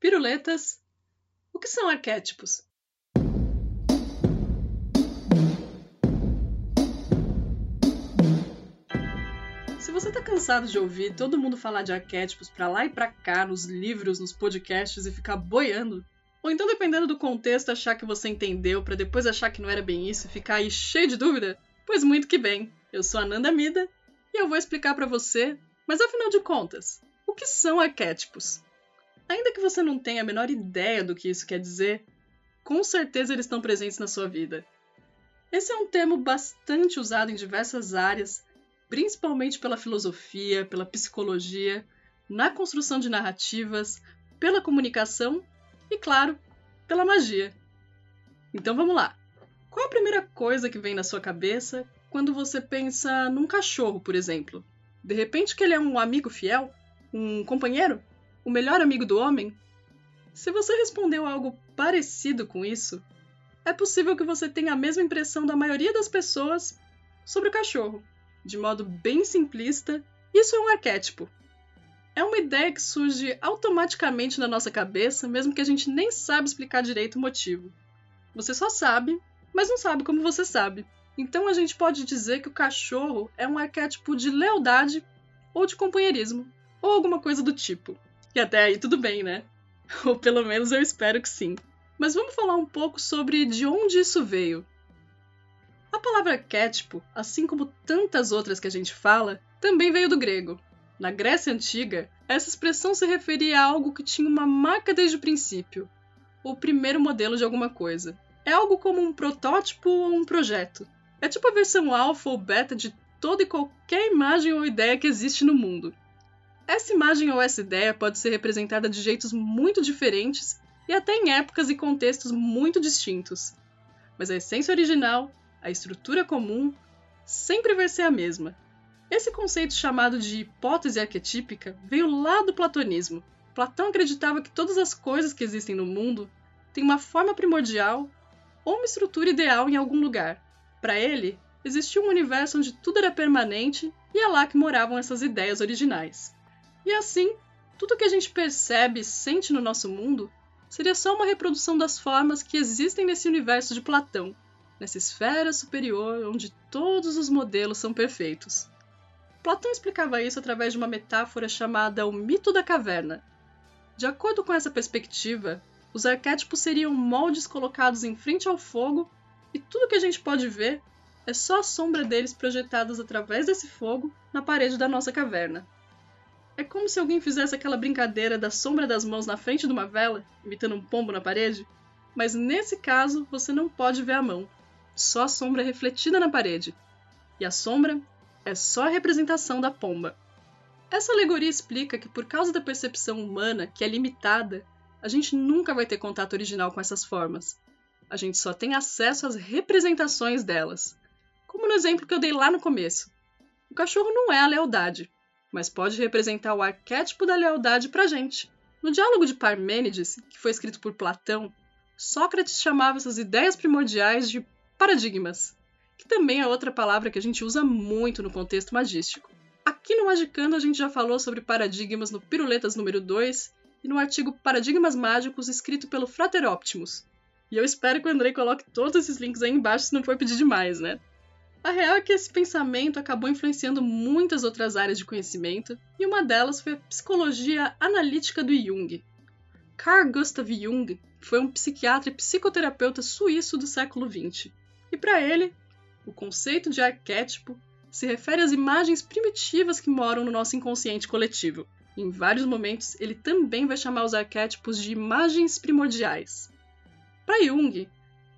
Piruletas. O que são arquétipos? Se você tá cansado de ouvir todo mundo falar de arquétipos pra lá e pra cá, nos livros, nos podcasts e ficar boiando, ou então dependendo do contexto achar que você entendeu para depois achar que não era bem isso e ficar aí cheio de dúvida, pois muito que bem. Eu sou a Nanda Mida e eu vou explicar para você, mas afinal de contas, o que são arquétipos? Ainda que você não tenha a menor ideia do que isso quer dizer, com certeza eles estão presentes na sua vida. Esse é um termo bastante usado em diversas áreas, principalmente pela filosofia, pela psicologia, na construção de narrativas, pela comunicação e, claro, pela magia. Então vamos lá. Qual a primeira coisa que vem na sua cabeça quando você pensa num cachorro, por exemplo? De repente que ele é um amigo fiel? Um companheiro? O melhor amigo do homem? Se você respondeu algo parecido com isso, é possível que você tenha a mesma impressão da maioria das pessoas sobre o cachorro. De modo bem simplista, isso é um arquétipo. É uma ideia que surge automaticamente na nossa cabeça, mesmo que a gente nem sabe explicar direito o motivo. Você só sabe, mas não sabe como você sabe. Então a gente pode dizer que o cachorro é um arquétipo de lealdade ou de companheirismo, ou alguma coisa do tipo. E até aí tudo bem, né? Ou pelo menos eu espero que sim. Mas vamos falar um pouco sobre de onde isso veio. A palavra arquétipo, assim como tantas outras que a gente fala, também veio do grego. Na Grécia Antiga, essa expressão se referia a algo que tinha uma marca desde o princípio, o primeiro modelo de alguma coisa. É algo como um protótipo ou um projeto. É tipo a versão alfa ou beta de toda e qualquer imagem ou ideia que existe no mundo. Essa imagem ou essa ideia pode ser representada de jeitos muito diferentes e até em épocas e contextos muito distintos. Mas a essência original, a estrutura comum, sempre vai ser a mesma. Esse conceito chamado de hipótese arquetípica veio lá do platonismo. Platão acreditava que todas as coisas que existem no mundo têm uma forma primordial ou uma estrutura ideal em algum lugar, para ele, existia um universo onde tudo era permanente e é lá que moravam essas ideias originais. E assim, tudo que a gente percebe e sente no nosso mundo seria só uma reprodução das formas que existem nesse universo de Platão, nessa esfera superior onde todos os modelos são perfeitos. Platão explicava isso através de uma metáfora chamada o mito da caverna. De acordo com essa perspectiva, os arquétipos seriam moldes colocados em frente ao fogo e tudo que a gente pode ver é só a sombra deles projetadas através desse fogo na parede da nossa caverna. É como se alguém fizesse aquela brincadeira da sombra das mãos na frente de uma vela, imitando um pombo na parede, mas nesse caso você não pode ver a mão, só a sombra refletida na parede. E a sombra é só a representação da pomba. Essa alegoria explica que, por causa da percepção humana, que é limitada, a gente nunca vai ter contato original com essas formas a gente só tem acesso às representações delas. Como no exemplo que eu dei lá no começo. O cachorro não é a lealdade, mas pode representar o arquétipo da lealdade pra gente. No diálogo de Parmênides, que foi escrito por Platão, Sócrates chamava essas ideias primordiais de paradigmas, que também é outra palavra que a gente usa muito no contexto magístico. Aqui no Magicando a gente já falou sobre paradigmas no Piruletas número 2 e no artigo Paradigmas Mágicos escrito pelo Frater Optimus, e eu espero que o Andrei coloque todos esses links aí embaixo se não for pedir demais, né? A real é que esse pensamento acabou influenciando muitas outras áreas de conhecimento, e uma delas foi a psicologia analítica do Jung. Carl Gustav Jung foi um psiquiatra e psicoterapeuta suíço do século XX. E para ele, o conceito de arquétipo se refere às imagens primitivas que moram no nosso inconsciente coletivo. Em vários momentos, ele também vai chamar os arquétipos de imagens primordiais. Para Jung,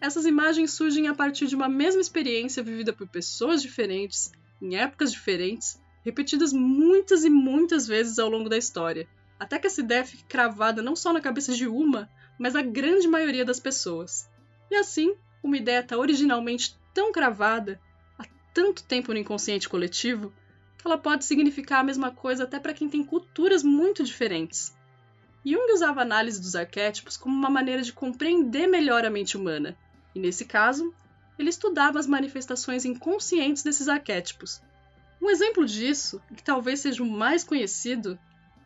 essas imagens surgem a partir de uma mesma experiência vivida por pessoas diferentes, em épocas diferentes, repetidas muitas e muitas vezes ao longo da história, até que essa ideia fique cravada não só na cabeça de uma, mas da grande maioria das pessoas. E assim, uma ideia está originalmente tão cravada há tanto tempo no inconsciente coletivo que ela pode significar a mesma coisa até para quem tem culturas muito diferentes. Jung usava a análise dos arquétipos como uma maneira de compreender melhor a mente humana, e nesse caso, ele estudava as manifestações inconscientes desses arquétipos. Um exemplo disso, que talvez seja o mais conhecido,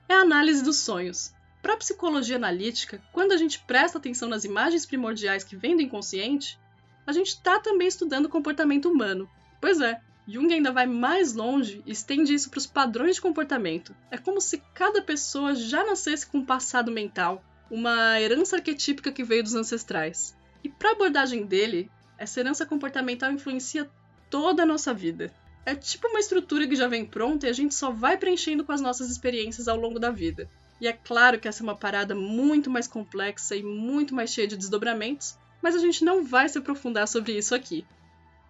é a análise dos sonhos. para a psicologia analítica, quando a gente presta atenção nas imagens primordiais que vêm do inconsciente, a gente está também estudando o comportamento humano. Pois é, Jung ainda vai mais longe e estende isso para os padrões de comportamento. É como se cada pessoa já nascesse com um passado mental, uma herança arquetípica que veio dos ancestrais. E para a abordagem dele, essa herança comportamental influencia toda a nossa vida. É tipo uma estrutura que já vem pronta e a gente só vai preenchendo com as nossas experiências ao longo da vida. E é claro que essa é uma parada muito mais complexa e muito mais cheia de desdobramentos, mas a gente não vai se aprofundar sobre isso aqui.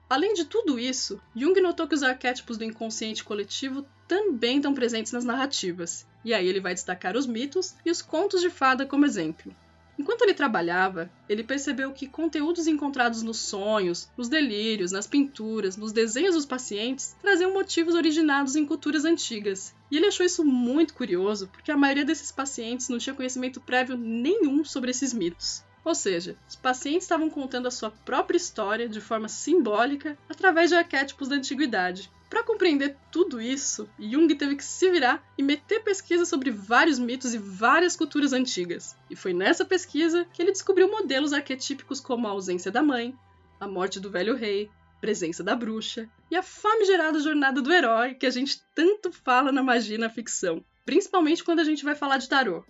Além de tudo isso, Jung notou que os arquétipos do inconsciente coletivo também estão presentes nas narrativas, e aí ele vai destacar os mitos e os contos de fada como exemplo. Enquanto ele trabalhava, ele percebeu que conteúdos encontrados nos sonhos, nos delírios, nas pinturas, nos desenhos dos pacientes traziam motivos originados em culturas antigas. E ele achou isso muito curioso, porque a maioria desses pacientes não tinha conhecimento prévio nenhum sobre esses mitos. Ou seja, os pacientes estavam contando a sua própria história de forma simbólica através de arquétipos da antiguidade. Para compreender tudo isso, Jung teve que se virar e meter pesquisa sobre vários mitos e várias culturas antigas. E foi nessa pesquisa que ele descobriu modelos arquetípicos como a ausência da mãe, a morte do velho rei, presença da bruxa e a famigerada jornada do herói que a gente tanto fala na magia e na ficção, principalmente quando a gente vai falar de tarô.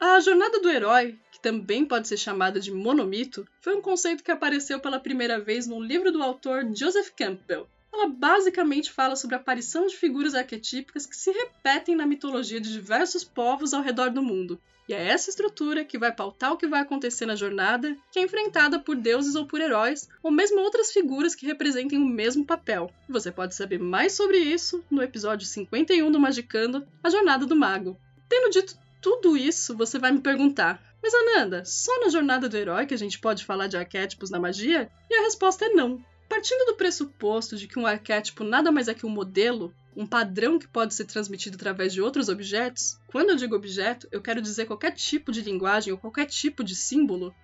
A jornada do herói, que também pode ser chamada de monomito, foi um conceito que apareceu pela primeira vez no livro do autor Joseph Campbell. Ela basicamente fala sobre a aparição de figuras arquetípicas que se repetem na mitologia de diversos povos ao redor do mundo. E é essa estrutura que vai pautar o que vai acontecer na jornada, que é enfrentada por deuses ou por heróis, ou mesmo outras figuras que representem o mesmo papel. Você pode saber mais sobre isso no episódio 51 do Magicando, A Jornada do Mago. Tendo dito tudo isso, você vai me perguntar: mas Ananda, só na jornada do herói que a gente pode falar de arquétipos na magia? E a resposta é não. Partindo do pressuposto de que um arquétipo nada mais é que um modelo, um padrão que pode ser transmitido através de outros objetos, quando eu digo objeto, eu quero dizer qualquer tipo de linguagem ou qualquer tipo de símbolo,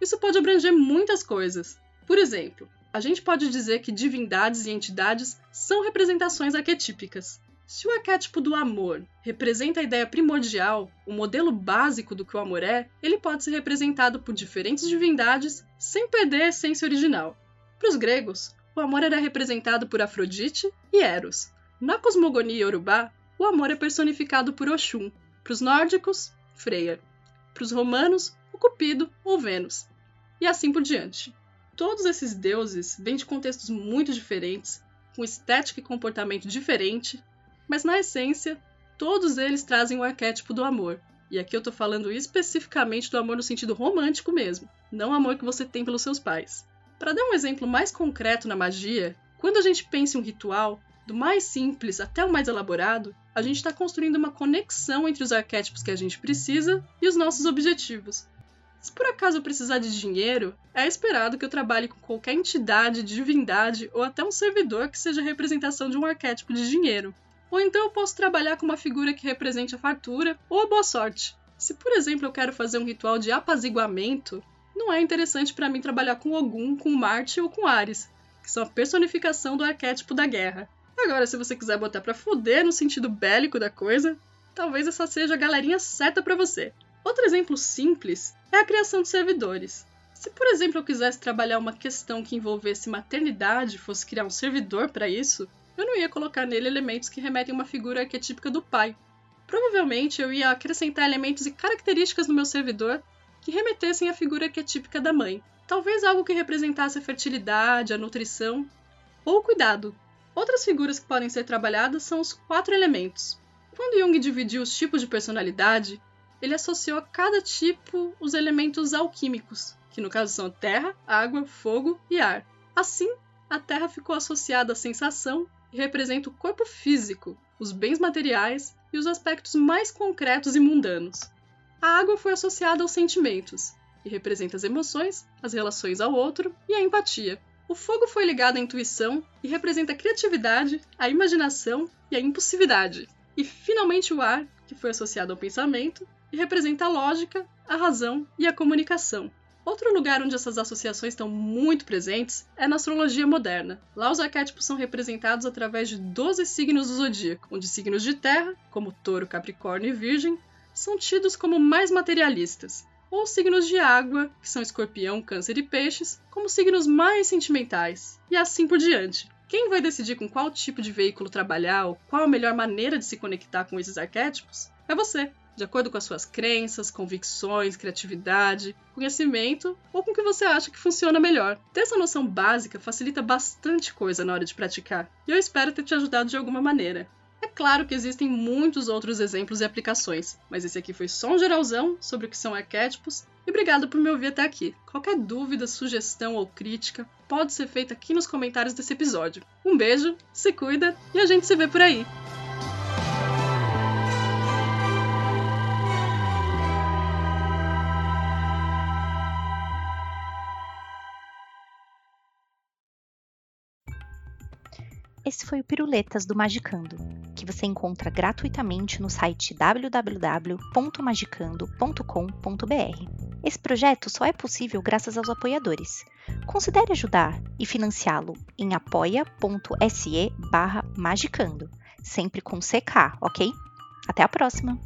isso pode abranger muitas coisas. Por exemplo, a gente pode dizer que divindades e entidades são representações arquetípicas. Se o arquétipo do amor representa a ideia primordial, o modelo básico do que o amor é, ele pode ser representado por diferentes divindades sem perder a essência original. Para os gregos, o amor era representado por Afrodite e Eros. Na cosmogonia iorubá, o amor é personificado por Oxum. Para os nórdicos, Freya. Para os romanos, o Cupido ou Vênus. E assim por diante. Todos esses deuses vêm de contextos muito diferentes, com estética e comportamento diferente, mas na essência, todos eles trazem o arquétipo do amor. E aqui eu tô falando especificamente do amor no sentido romântico mesmo, não o amor que você tem pelos seus pais. Para dar um exemplo mais concreto na magia, quando a gente pensa em um ritual, do mais simples até o mais elaborado, a gente está construindo uma conexão entre os arquétipos que a gente precisa e os nossos objetivos. Se por acaso eu precisar de dinheiro, é esperado que eu trabalhe com qualquer entidade, divindade ou até um servidor que seja representação de um arquétipo de dinheiro. Ou então eu posso trabalhar com uma figura que represente a fartura ou a boa sorte. Se, por exemplo, eu quero fazer um ritual de apaziguamento, não é interessante para mim trabalhar com Ogum, com Marte ou com Ares, que são a personificação do arquétipo da guerra. Agora, se você quiser botar para fuder no sentido bélico da coisa, talvez essa seja a galerinha certa para você. Outro exemplo simples é a criação de servidores. Se, por exemplo, eu quisesse trabalhar uma questão que envolvesse maternidade fosse criar um servidor para isso, eu não ia colocar nele elementos que remetem a uma figura arquetípica do pai. Provavelmente eu ia acrescentar elementos e características no meu servidor que remetessem à figura arquetípica da mãe. Talvez algo que representasse a fertilidade, a nutrição ou o cuidado. Outras figuras que podem ser trabalhadas são os quatro elementos. Quando Jung dividiu os tipos de personalidade, ele associou a cada tipo os elementos alquímicos, que no caso são terra, água, fogo e ar. Assim, a terra ficou associada à sensação e representa o corpo físico, os bens materiais e os aspectos mais concretos e mundanos. A água foi associada aos sentimentos e representa as emoções, as relações ao outro e a empatia. O fogo foi ligado à intuição e representa a criatividade, a imaginação e a impulsividade. E finalmente o ar, que foi associado ao pensamento e representa a lógica, a razão e a comunicação. Outro lugar onde essas associações estão muito presentes é na astrologia moderna. Lá os arquétipos são representados através de 12 signos do zodíaco, onde signos de terra, como touro, capricórnio e virgem, são tidos como mais materialistas, ou signos de água, que são escorpião, câncer e peixes, como signos mais sentimentais, e assim por diante. Quem vai decidir com qual tipo de veículo trabalhar ou qual a melhor maneira de se conectar com esses arquétipos é você, de acordo com as suas crenças, convicções, criatividade, conhecimento ou com o que você acha que funciona melhor. Ter essa noção básica facilita bastante coisa na hora de praticar, e eu espero ter te ajudado de alguma maneira. É claro que existem muitos outros exemplos e aplicações, mas esse aqui foi só um geralzão sobre o que são arquétipos e obrigado por me ouvir até aqui. Qualquer dúvida, sugestão ou crítica pode ser feita aqui nos comentários desse episódio. Um beijo, se cuida e a gente se vê por aí! Esse foi o Piruletas do Magicando, que você encontra gratuitamente no site www.magicando.com.br. Esse projeto só é possível graças aos apoiadores. Considere ajudar e financiá-lo em apoia.se magicando, sempre com CK, ok? Até a próxima!